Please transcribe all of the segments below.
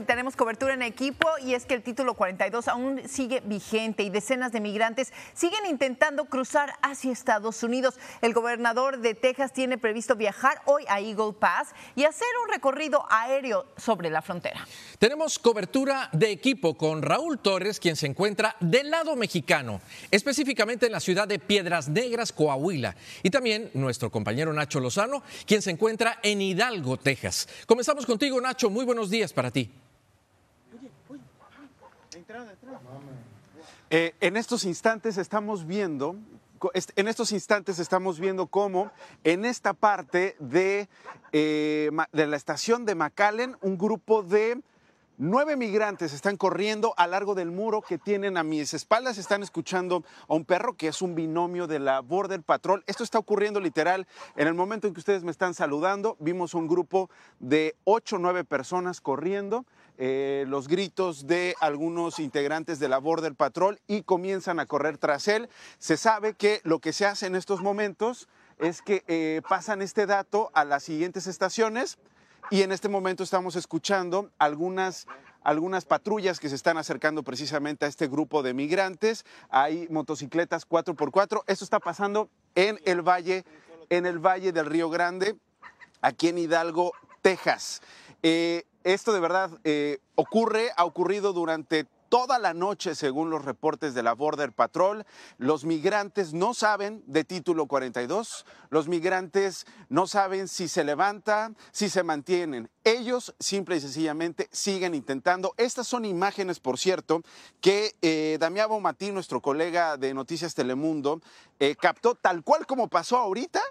tenemos cobertura en equipo y es que el título 42 aún sigue vigente y decenas de migrantes siguen intentando cruzar hacia Estados Unidos. El gobernador de Texas tiene previsto viajar hoy a Eagle Pass y hacer un recorrido aéreo sobre la frontera. Tenemos cobertura de equipo con Raúl Torres, quien se encuentra del lado mexicano, específicamente en la ciudad de Piedras Negras, Coahuila, y también nuestro compañero Nacho Lozano, quien se encuentra en Hidalgo, Texas. Comenzamos contigo, Nacho. Muy buenos días para ti. Eh, en estos instantes estamos viendo, en estos instantes estamos viendo cómo en esta parte de, eh, de la estación de McAllen, un grupo de Nueve migrantes están corriendo a largo del muro que tienen a mis espaldas. Están escuchando a un perro que es un binomio de la Border Patrol. Esto está ocurriendo literal en el momento en que ustedes me están saludando. Vimos un grupo de ocho o nueve personas corriendo. Eh, los gritos de algunos integrantes de la Border Patrol y comienzan a correr tras él. Se sabe que lo que se hace en estos momentos es que eh, pasan este dato a las siguientes estaciones y en este momento estamos escuchando algunas, algunas patrullas que se están acercando precisamente a este grupo de migrantes. Hay motocicletas 4x4. Esto está pasando en el valle, en el valle del Río Grande, aquí en Hidalgo, Texas. Eh, esto de verdad eh, ocurre, ha ocurrido durante toda la noche, según los reportes de la Border Patrol. Los migrantes no saben de título 42, los migrantes no saben si se levanta, si se mantienen. Ellos simple y sencillamente siguen intentando. Estas son imágenes, por cierto, que eh, Damián Bomatí, nuestro colega de Noticias Telemundo, eh, captó tal cual como pasó ahorita,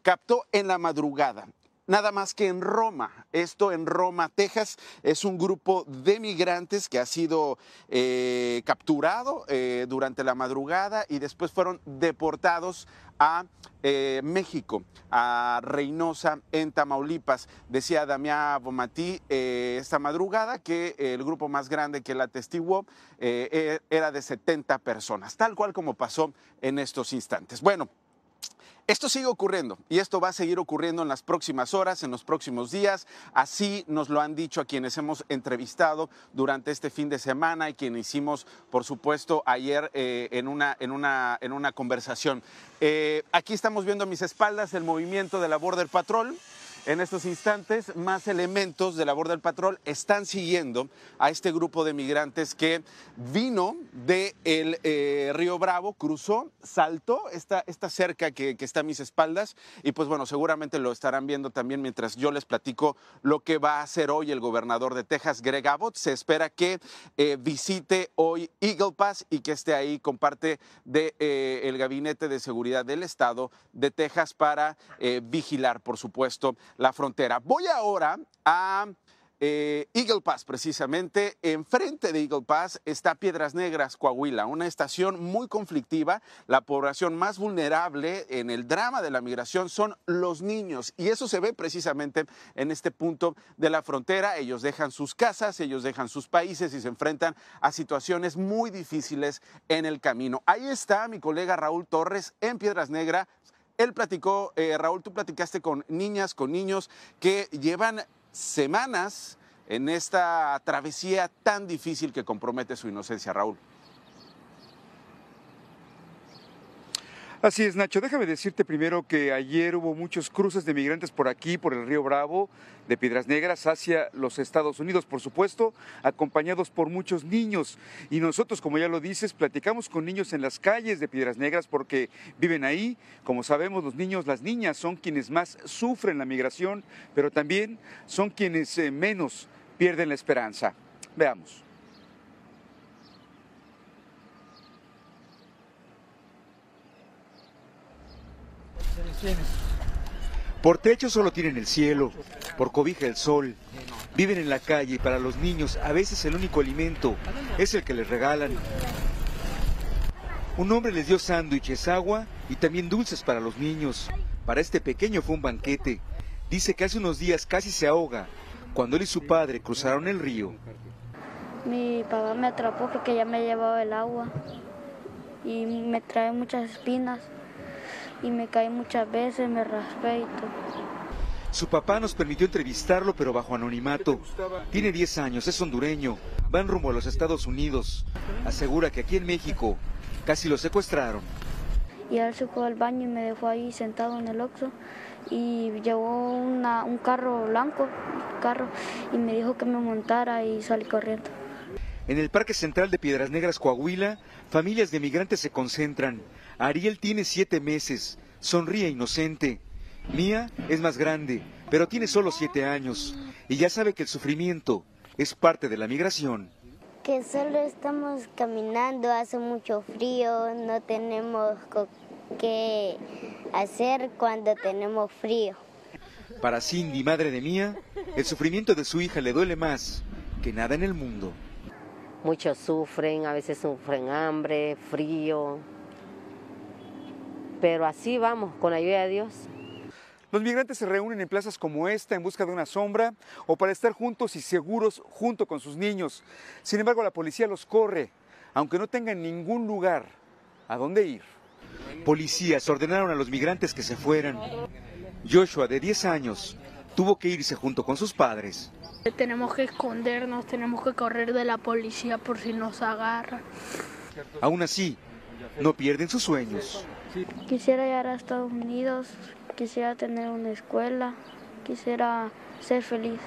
captó en la madrugada nada más que en Roma. Esto en Roma, Texas, es un grupo de migrantes que ha sido eh, capturado eh, durante la madrugada y después fueron deportados a eh, México, a Reynosa, en Tamaulipas. Decía Damián Bomatí esta madrugada que el grupo más grande que la atestiguó e, era de 70 personas, tal cual como pasó en estos instantes. Bueno, esto sigue ocurriendo y esto va a seguir ocurriendo en las próximas horas, en los próximos días. Así nos lo han dicho a quienes hemos entrevistado durante este fin de semana y quienes hicimos, por supuesto, ayer eh, en, una, en, una, en una conversación. Eh, aquí estamos viendo a mis espaldas el movimiento de la Border Patrol. En estos instantes, más elementos de la Border Patrol están siguiendo a este grupo de migrantes que vino del de eh, Río Bravo, cruzó, saltó esta, esta cerca que, está a mis espaldas y pues bueno, seguramente lo estarán viendo también mientras yo les platico lo que va a hacer hoy el gobernador de Texas, Greg Abbott. Se espera que eh, visite hoy Eagle Pass y que esté ahí con parte del de, eh, el Gabinete de Seguridad del Estado de Texas para vigilar, por supuesto, la frontera. Voy ahora a eh, Eagle Pass, precisamente. Enfrente de Eagle Pass está Piedras Negras, Coahuila, una estación muy conflictiva. La población más vulnerable en el drama de la migración son los niños. Y eso se ve precisamente en este punto de la frontera. Ellos dejan sus casas, ellos dejan sus países y se enfrentan a situaciones muy difíciles en el camino. Ahí está mi colega Raúl Torres en Piedras Negras él platicó, eh, Raúl, tú platicaste con niñas, con niños que llevan semanas en esta travesía tan difícil que compromete su inocencia, Raúl. Así es, Nacho. Déjame decirte primero que ayer hubo muchos cruces de migrantes por aquí, por el río Bravo, de Piedras Negras hacia los Estados Unidos, por supuesto, acompañados por muchos niños. Y nosotros, como ya lo dices, platicamos con niños en las calles de Piedras Negras porque viven ahí. Como sabemos, los niños, las niñas son quienes más sufren la migración, pero también son quienes eh, menos pierden la esperanza. Veamos. Por techo solo tienen el cielo, por cobija el sol. Viven en la calle y para los niños a veces el único alimento es el que les regalan. Un hombre les dio sándwiches, agua y también dulces para los niños. Para este pequeño fue un banquete. Dice que hace unos días casi se ahoga cuando él y su padre cruzaron el río. Mi papá me atrapó porque ya me llevaba el agua y me trae muchas espinas y me caí muchas veces, me raspé y todo. Su papá nos permitió entrevistarlo, pero bajo anonimato. Tiene 10 años, es hondureño, van rumbo a los Estados Unidos. Asegura que aquí en México casi lo secuestraron. Y él se fue al baño y me dejó ahí sentado en el oxo y llevó una- un carro blanco, carro, y me dijo que me montara y salí corriendo. En el Parque Central de Piedras Negras, Coahuila, familias de migrantes se concentran. Ariel tiene siete meses, sonríe inocente. Mía es más grande, pero tiene solo siete años y ya sabe que el sufrimiento es parte de la migración. Que solo estamos caminando, hace mucho frío, no tenemos qué hacer cuando tenemos frío. Para Cindy, madre de Mía, el sufrimiento de su hija le duele más que nada en el mundo. Muchos sufren, a veces sufren hambre, frío, pero así vamos, con la ayuda de Dios. Los migrantes se reúnen en plazas como esta en busca de una sombra o para estar juntos y seguros junto con sus niños. Sin embargo, la policía los corre, aunque no tengan ningún lugar a dónde ir. Policías ordenaron a los migrantes que se fueran. Joshua, de 10 años, tuvo que irse junto con sus padres. Tenemos que escondernos, tenemos que correr de la policía por si nos agarran. Aún así, no pierden sus sueños. Quisiera llegar a Estados Unidos, quisiera tener una escuela, quisiera ser feliz.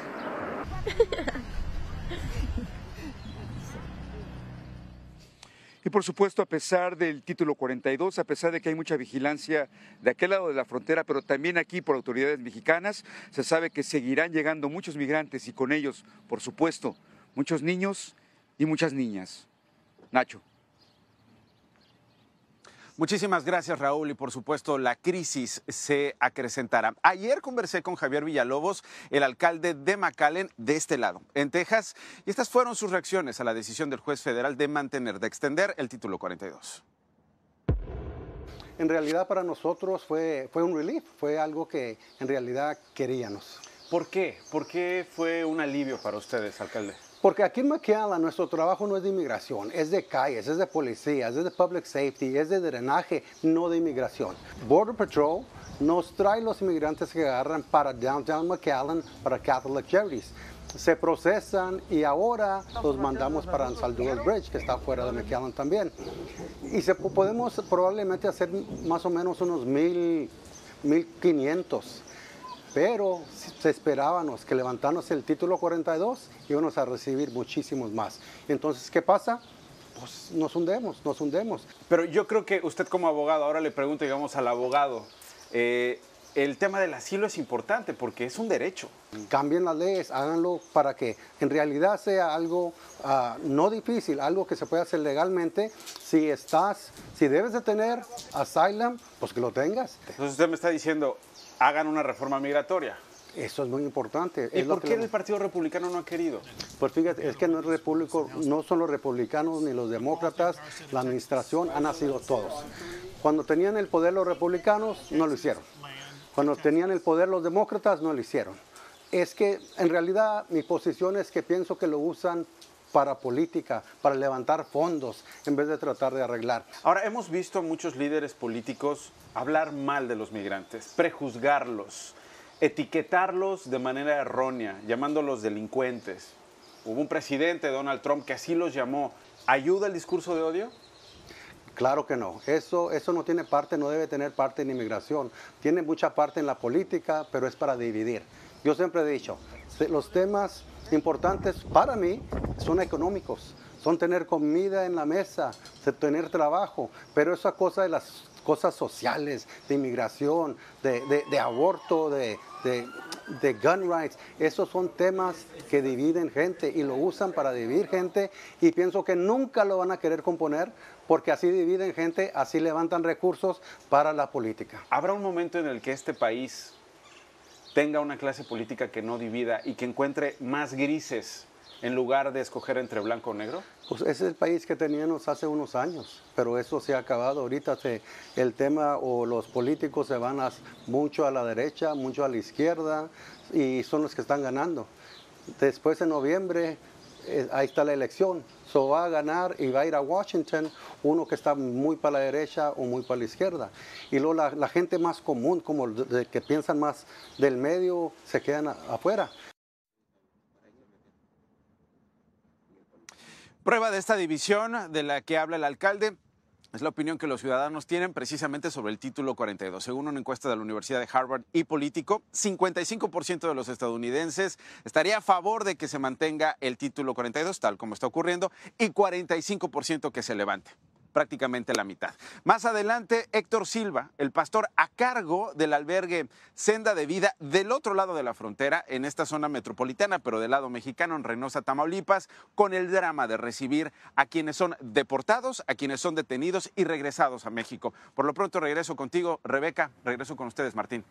Y por supuesto, a pesar del título 42, a pesar de que hay mucha vigilancia de aquel lado de la frontera, pero también aquí por autoridades mexicanas, se sabe que seguirán llegando muchos migrantes y con ellos, por supuesto, muchos niños y muchas niñas. Nacho. Muchísimas gracias, Raúl, y por supuesto la crisis se acrecentará. Ayer conversé con Javier Villalobos, el alcalde de McAllen, de este lado, en Texas, y estas fueron sus reacciones a la decisión del juez federal de mantener, de extender el título 42. En realidad para nosotros fue, fue un relief, fue algo que en realidad queríamos. ¿Por qué? ¿Por qué fue un alivio para ustedes, alcalde? Porque aquí en McAllen nuestro trabajo no es de inmigración, es de calles, es de policía, es de public safety, es de drenaje, no de inmigración. Border Patrol nos trae los inmigrantes que agarran para Downtown McAllen, para Catholic Charities. Se procesan y ahora los mandamos para Ansalduel Bridge, que está fuera de McAllen también. Y se, podemos probablemente hacer más o menos unos mil, mil quinientos. Pero se esperábamos que levantarnos el título 42 íbamos a recibir muchísimos más. Entonces, ¿qué pasa? Pues nos hundemos, nos hundemos. Pero yo creo que usted como abogado, ahora le pregunto, digamos, al abogado, eh, el tema del asilo es importante porque es un derecho. Cambien las leyes, háganlo para que en realidad sea algo uh, no difícil, algo que se pueda hacer legalmente. Si estás, si debes de tener asylum, pues que lo tengas. Entonces usted me está diciendo, hagan una reforma migratoria. Eso es muy importante. ¿Y es por lo qué le... el Partido Republicano no ha querido? Pues fíjate, es que no, es no son los republicanos ni los demócratas, la administración han nacido todos. Cuando tenían el poder los republicanos, no lo hicieron. Cuando tenían el poder los demócratas, no lo hicieron. Es que en realidad mi posición es que pienso que lo usan para política, para levantar fondos, en vez de tratar de arreglar. Ahora, hemos visto a muchos líderes políticos hablar mal de los migrantes, prejuzgarlos, etiquetarlos de manera errónea, llamándolos delincuentes. Hubo un presidente, Donald Trump, que así los llamó. ¿Ayuda el discurso de odio? Claro que no. Eso, eso no tiene parte, no debe tener parte en inmigración. Tiene mucha parte en la política, pero es para dividir. Yo siempre he dicho, los temas importantes para mí son económicos, son tener comida en la mesa, tener trabajo, pero esa cosa de las cosas sociales, de inmigración, de, aborto, de, gun rights, esos son temas que dividen gente y lo usan para dividir gente y pienso que nunca lo van a querer componer porque así dividen gente, así levantan recursos para la política. ¿Habrá un momento en el que este país tenga una clase política que no divida y que encuentre más grises en lugar de escoger entre blanco o negro? Pues ese es el país que teníamos hace unos años, pero eso se ha acabado. Ahorita el tema o los políticos se van a, mucho a la derecha, mucho a la izquierda y son los que están ganando. Después en noviembre, ahí está la elección. So va a ganar y va a ir a Washington uno que está muy para la derecha o muy para la izquierda. Y luego la, gente más común, como de, que piensan más del medio, se quedan afuera. Prueba de esta división de la que habla el alcalde es la opinión que los ciudadanos tienen precisamente sobre el título 42. Según una encuesta de la Universidad de Harvard y Político, 55% de los estadounidenses estaría a favor de que se mantenga el título 42, tal como está ocurriendo, y 45% que se levante prácticamente la mitad. Más adelante, Héctor Silva, el pastor a cargo del albergue Senda de Vida del otro lado de la frontera, en esta zona metropolitana, pero del lado mexicano, en Reynosa, Tamaulipas, con el drama de recibir a quienes son deportados, a quienes son detenidos y regresados a México. Por lo pronto regreso contigo, Rebeca, regreso con ustedes, Martín.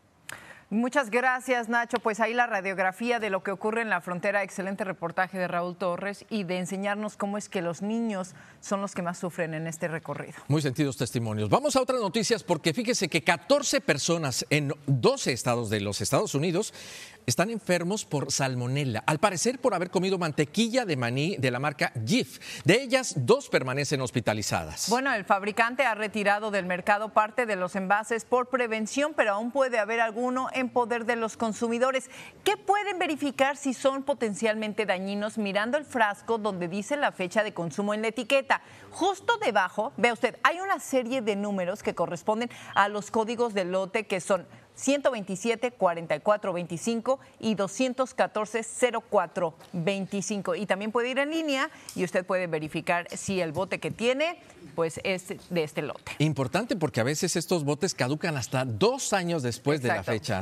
Muchas gracias, Nacho. Pues ahí la radiografía de lo que ocurre en la frontera. Excelente reportaje de Raúl Torres y de enseñarnos cómo es que los niños son los que más sufren en este recorrido. Muy sentidos testimonios. Vamos a otras noticias porque fíjese que 14 personas en 12 estados de los Estados Unidos están enfermos por salmonella, al parecer por haber comido mantequilla de maní de la marca Jif. De ellas, dos permanecen hospitalizadas. Bueno, el fabricante ha retirado del mercado parte de los envases por prevención, pero aún puede haber alguno en poder de los consumidores. ¿Qué pueden verificar si son potencialmente dañinos mirando el frasco donde dice la fecha de consumo en la etiqueta? Justo debajo, vea usted, hay una serie de números que corresponden a los códigos del lote que son 127 44 25 y 214 04 25 y también puede ir en línea y usted puede verificar si el bote que tiene pues es de este lote. Importante porque a veces estos botes caducan hasta dos años después de la fecha.